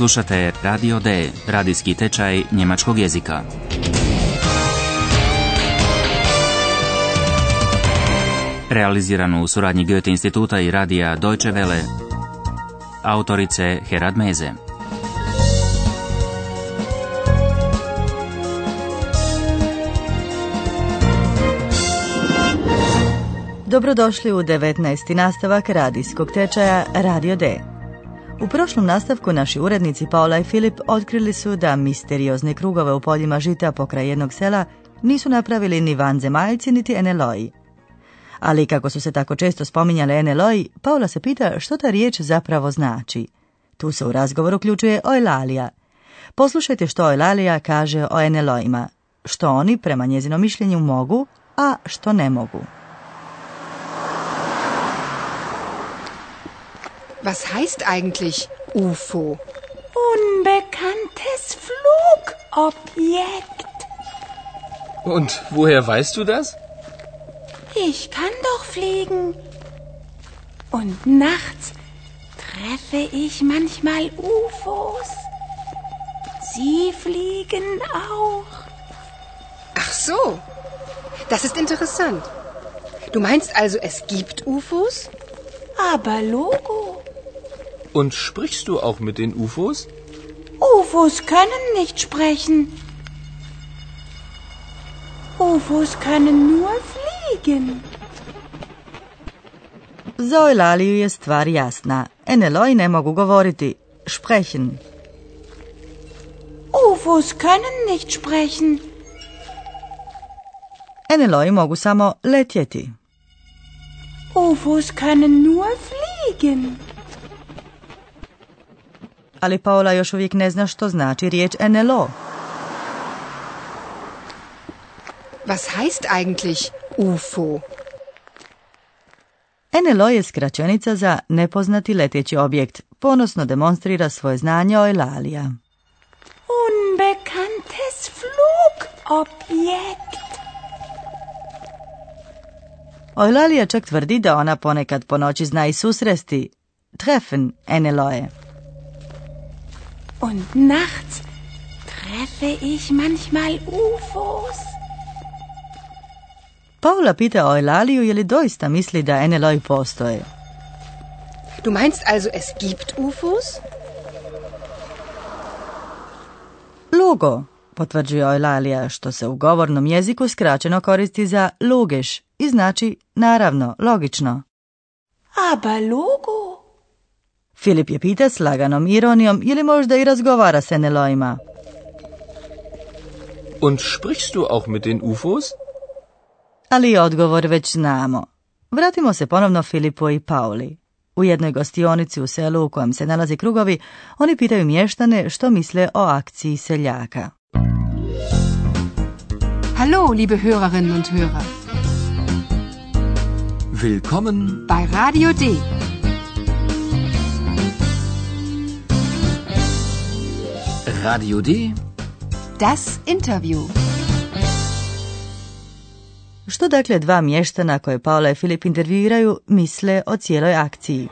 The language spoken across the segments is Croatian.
Slušate Radio D, radijski tečaj njemačkog jezika. Realiziranu u suradnji Goethe instituta i radija Deutsche Welle. Autorice Herad Meze. Dobrodošli u 19. nastavak radijskog tečaja Radio D. U prošlom nastavku naši urednici Paula i Filip otkrili su da misteriozne krugove u poljima žita pokraj jednog sela nisu napravili ni vanzemaljci niti Eneloji. Ali kako su se tako često spominjale Eneloji, Paula se pita što ta riječ zapravo znači. Tu se u razgovor uključuje Oelalija. Poslušajte što Oelalija kaže o Enelojima, što oni prema njezinom mišljenju mogu, a što ne mogu. Was heißt eigentlich UFO? Unbekanntes Flugobjekt. Und woher weißt du das? Ich kann doch fliegen. Und nachts treffe ich manchmal UFOs. Sie fliegen auch. Ach so. Das ist interessant. Du meinst also, es gibt UFOs? Aber Logo. Und sprichst du auch mit den UFOs? UFOs können nicht sprechen. UFOs können nur fliegen. Za Oelaliju je stvar jasna. Eneloji ne mogu govoriti. Sprechen. UFOs können nicht sprechen. Eneloji mogu samo letjeti. UFOs können nur fliegen. Ali Paola još uvijek ne zna što znači riječ NLO. Was heißt eigentlich UFO? NLO je skraćenica za nepoznati leteći objekt. Ponosno demonstrira svoje znanje o Elalija. Unbekanntes Flugobjekt. Eulalia čak tvrdi da ona ponekad po noći zna i susresti. Treffen Eneloje. Und nachts treffe ich manchmal UFOs. Paula pita Eulaliju je li doista misli da Eneloj postoje. Du meinst also, es gibt UFOs? Logo, potvrđuje Eulalija, što se u govornom jeziku skraćeno koristi za logiš i znači naravno, logično. Aber Logo. Filip je pita s laganom ironijom ili možda i razgovara s Enelojima. Und sprichst du auch mit den UFOs? Ali odgovor već znamo. Vratimo se ponovno Filipu i Pauli. U jednoj gostionici u selu u kojem se nalazi krugovi, oni pitaju mještane što misle o akciji seljaka. Hallo, liebe Hörerinnen und Hörer. Willkommen bei Radio D. Radio D. Das Interview. Što dakle dva mještana koje Paola i Filip intervjuiraju misle o cijeloj akciji?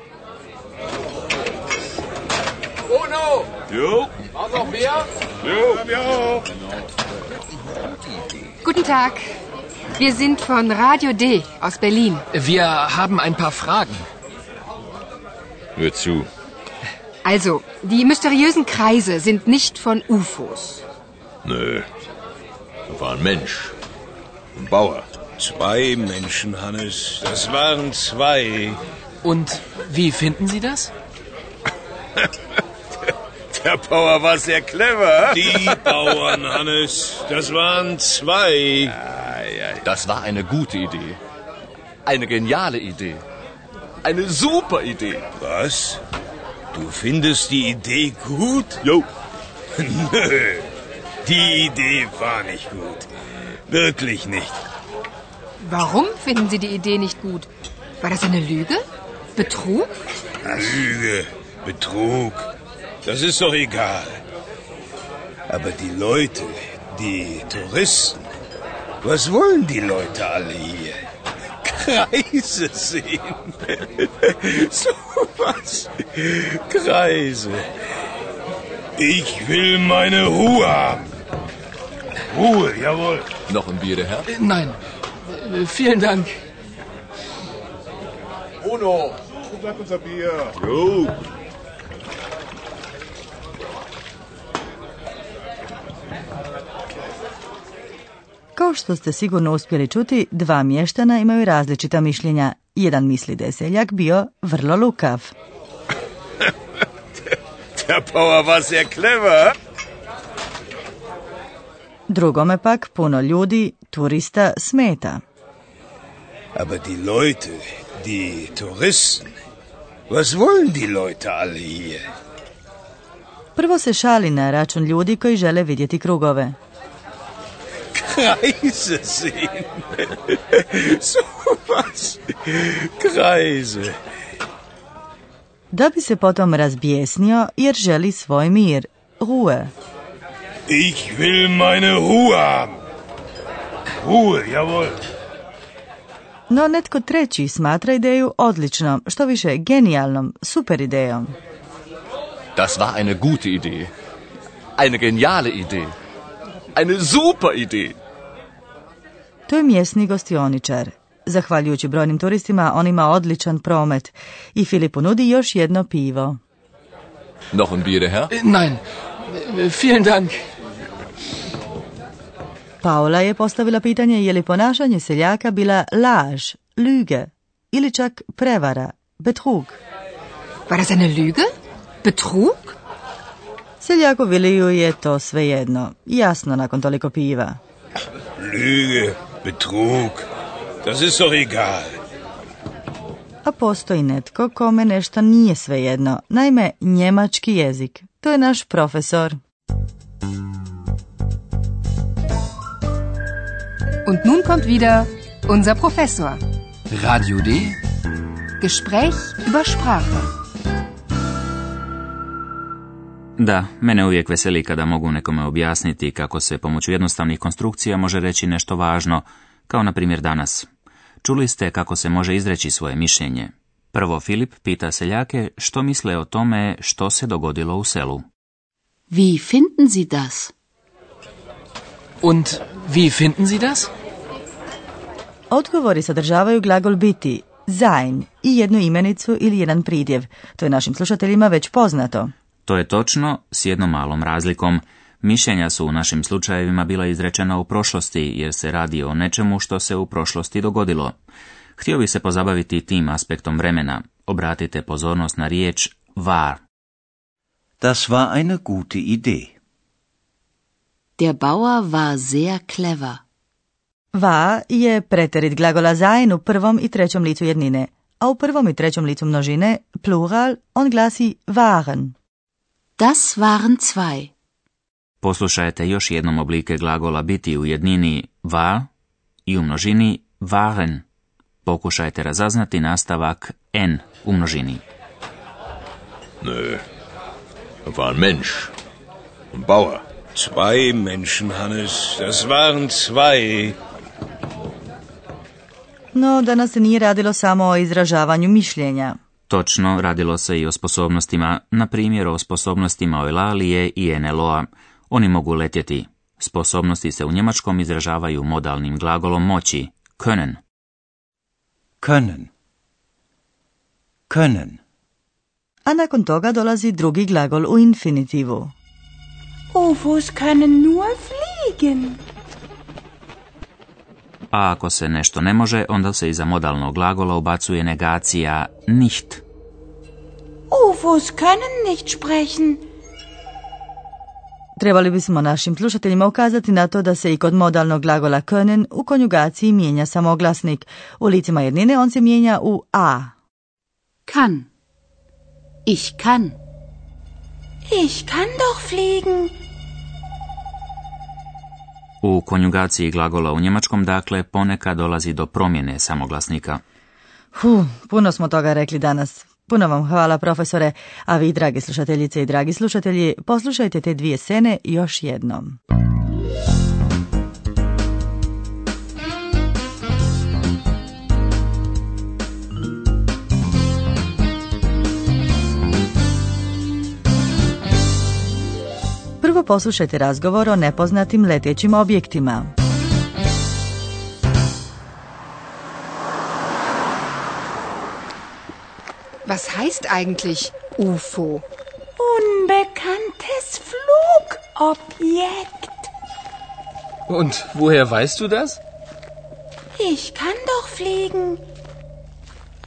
Uno! Jo. Was noch mehr? Jo, ja. Guten Tag. Wir sind von Radio D aus Berlin. Wir haben ein paar Fragen. Hör zu. Also, die mysteriösen Kreise sind nicht von UFOs. Nö. Da war ein Mensch. Ein Bauer. Zwei Menschen, Hannes. Das waren zwei. Und wie finden Sie das? Der Bauer war sehr clever. Die Bauern, Hannes. Das waren zwei. Das war eine gute Idee. Eine geniale Idee. Eine super Idee. Was? Du findest die Idee gut? Jo. Nö. Die Idee war nicht gut. Wirklich nicht. Warum finden Sie die Idee nicht gut? War das eine Lüge? Betrug? Lüge, Betrug. Das ist doch egal. Aber die Leute, die Touristen, was wollen die Leute alle hier? Kreise sehen. so was. Kreise. Ich will meine Ruhe haben. Ruhe, jawohl. Noch ein Bier, der Herr? Äh, Nein. Äh, Vielen Dank. Bruno, sag unser Bier. Jo. Kao što ste sigurno uspjeli čuti, dva mještana imaju različita mišljenja. Jedan misli da je seljak bio vrlo lukav. Der Bauer war sehr clever. Drugome pak puno ljudi, turista, smeta. Aber die Leute, die Touristen, was wollen die Leute alle hier? Prvo se šali na račun ljudi koji žele vidjeti krugove. Kreise sehen. so was. Kreise. Da bi se potom razbijesnio jer želi svoj mir, ruhe. Ich will meine Ruhe haben. Ruhe, jawohl. No netko treći smatra ideju odličnom, što više genijalnom, super idejom. Das war eine gute Idee. Eine geniale Idee. Eine super Idee. To je mjesni gostioničar. Zahvaljujući brojnim turistima, on ima odličan promet i Filipu nudi još jedno pivo. Noch ein Bier, Herr? Äh, Nein. Vielen Dank. Paola je postavila pitanje je li ponašanje seljaka bila laž, lüge ili čak prevara, betrug. War das eine Lüge? Betrug? Seljaku Viliju je to svejedno, jasno nakon toliko piva. Lüge, Betrug. Das ist doch egal. A postoji netko kome nešto nije svejedno, naime njemački jezik. To je naš profesor. Und nun kommt wieder unser Professor. Radio D. Gespräch über Sprache. Da, mene uvijek veseli kada mogu nekome objasniti kako se pomoću jednostavnih konstrukcija može reći nešto važno, kao na primjer danas. Čuli ste kako se može izreći svoje mišljenje. Prvo Filip pita seljake što misle o tome što se dogodilo u selu. Wie finden Sie das? Und wie finden Sie das? Odgovori sadržavaju glagol biti, sein i jednu imenicu ili jedan pridjev. To je našim slušateljima već poznato. To je točno, s jednom malom razlikom. Mišljenja su u našim slučajevima bila izrečena u prošlosti, jer se radi o nečemu što se u prošlosti dogodilo. Htio bi se pozabaviti tim aspektom vremena. Obratite pozornost na riječ war. Das war eine gute Idee. Der Bauer war sehr clever. Va je preterit glagola sein u prvom i trećom licu jednine, a u prvom i trećom licu množine, plural, on glasi waren. Das waren zwei. Poslušajte još jednom oblike glagola biti u jednini war i u množini waren. Pokušajte razaznati nastavak n u množini. Nö. War ein Mensch. Ein Bauer. Zwei Menschen, Hannes. Das waren zwei. No, danas se nije radilo samo o izražavanju mišljenja. Točno, radilo se i o sposobnostima, na primjer o sposobnostima Eulalije i NLO-a. Oni mogu letjeti. Sposobnosti se u njemačkom izražavaju modalnim glagolom moći, können. Können. Können. A nakon toga dolazi drugi glagol u infinitivu. UFOs können nur fliegen. A ako se nešto ne može, onda se iza modalnog glagola ubacuje negacija nicht. UFOs können nicht sprechen. Trebali bismo našim slušateljima ukazati na to da se i kod modalnog glagola können u konjugaciji mijenja samoglasnik. U licima jednine on se mijenja u a. Kann. Ich kann. Ich kann doch fliegen. U konjugaciji glagola u njemačkom, dakle, ponekad dolazi do promjene samoglasnika. Hu, puno smo toga rekli danas. Puno vam hvala profesore, a vi, dragi slušateljice i dragi slušatelji, poslušajte te dvije scene još jednom. Poslušajte razgovor o nepoznatim letjećim objektima. Was heißt eigentlich UFO? Unbekanntes Flugobjekt. Und woher weißt du das? Ich kann doch fliegen.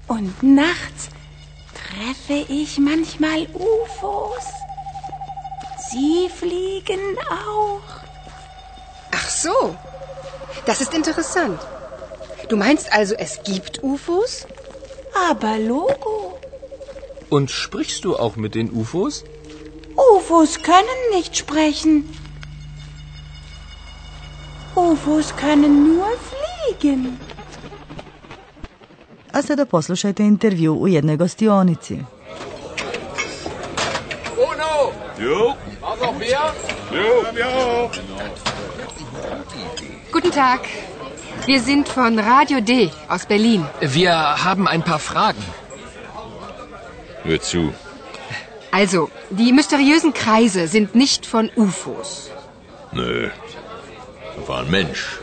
Und nachts treffe ich manchmal UFOs. Sie fliegen auch. Ach so. Das ist interessant. Du meinst also, es gibt UFOs? Aber Logo. Und sprichst du auch mit den UFOs? UFOs können nicht sprechen. UFOs können nur fliegen. A sada poslušajte intervju u jednoj gostionici. Bruno! Jo, noch wer? jo, ja. Guten Tag. Wir sind von Radio D aus Berlin. Wir haben ein paar Fragen. Hör zu. Also, die mysteriösen Kreise sind nicht von UFOs. Nö. Da war ein Mensch.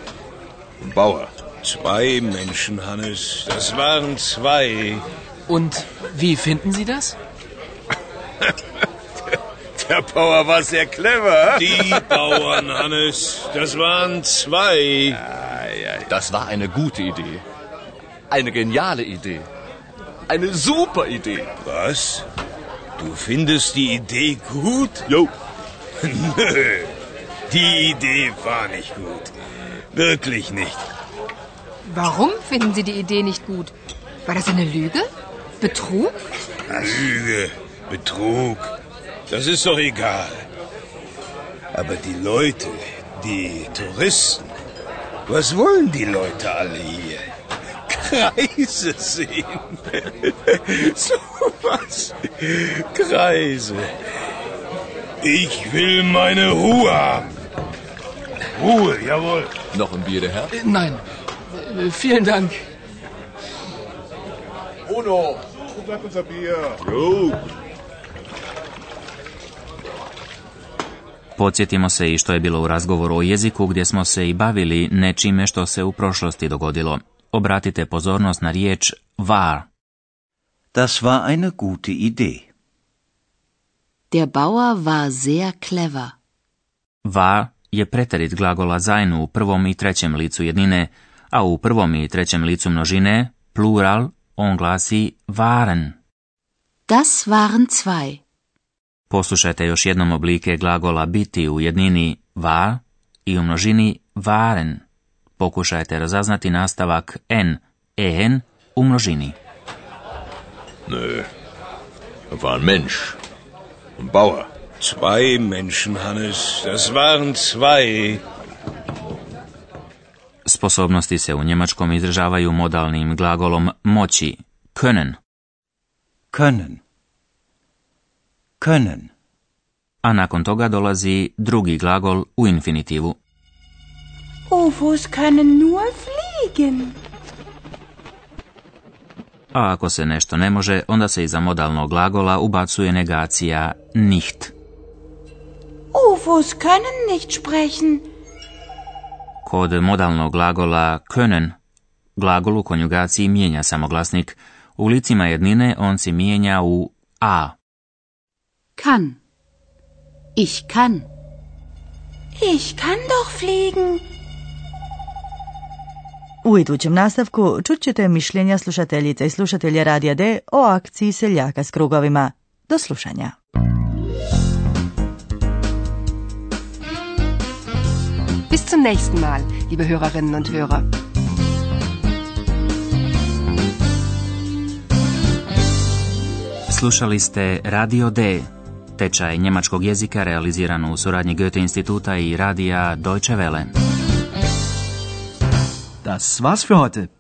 Ein Bauer. Zwei Menschen, Hannes. Das waren zwei. Und wie finden Sie das? Der Bauer war sehr clever. Die Bauern, Hannes. Das waren zwei. Das war eine gute Idee. Eine geniale Idee. Eine super Idee. Was? Du findest die Idee gut? Jo, Nö. Die Idee war nicht gut. Wirklich nicht. Warum finden Sie die Idee nicht gut? War das eine Lüge? Betrug? Lüge, Betrug. Das ist doch egal. Aber die Leute, die Touristen, was wollen die Leute alle hier? Kreise sehen. so was. Kreise. Ich will meine Ruhe haben. Ruhe, jawohl. Noch ein Bier, der Herr? Äh, Nein. Äh, Vielen Dank. Bruno! Sag unser Bier. jo. Podsjetimo se i što je bilo u razgovoru o jeziku gdje smo se i bavili nečime što se u prošlosti dogodilo. Obratite pozornost na riječ war. Das war eine gute Idee. Der Bauer war sehr clever. War je preterit glagola zajnu u prvom i trećem licu jednine, a u prvom i trećem licu množine, plural, on glasi waren. Das waren zwei. Poslušajte još jednom oblike glagola biti u jednini war i u množini waren. Pokušajte razaznati nastavak n, en u množini. Nö. War ein Mensch. Ein Bauer. Zwei Menschen, Hannes. Das waren zwei. Sposobnosti se u njemačkom izražavaju modalnim glagolom moći, können, Können. Können. a nakon toga dolazi drugi glagol u infinitivu. UFOs können nur fliegen. A ako se nešto ne može, onda se iza modalnog glagola ubacuje negacija nicht. UFOs können nicht sprechen. Kod modalnog glagola können, glagol u konjugaciji mijenja samoglasnik. U licima jednine on se mijenja u a. Kann. Ich kann. Ich kann doch fliegen. U idućem nastavku čut ćete mišljenja slušateljica i slušatelja Radija D o akciji seljaka s krugovima. Do slušanja. Bis zum nächsten Mal, liebe Hörerinnen und Hörer. Slušali ste Radio D, tečaj njemačkog jezika realiziran u suradnji Goethe instituta i radija Deutsche Welle. Das war's für heute.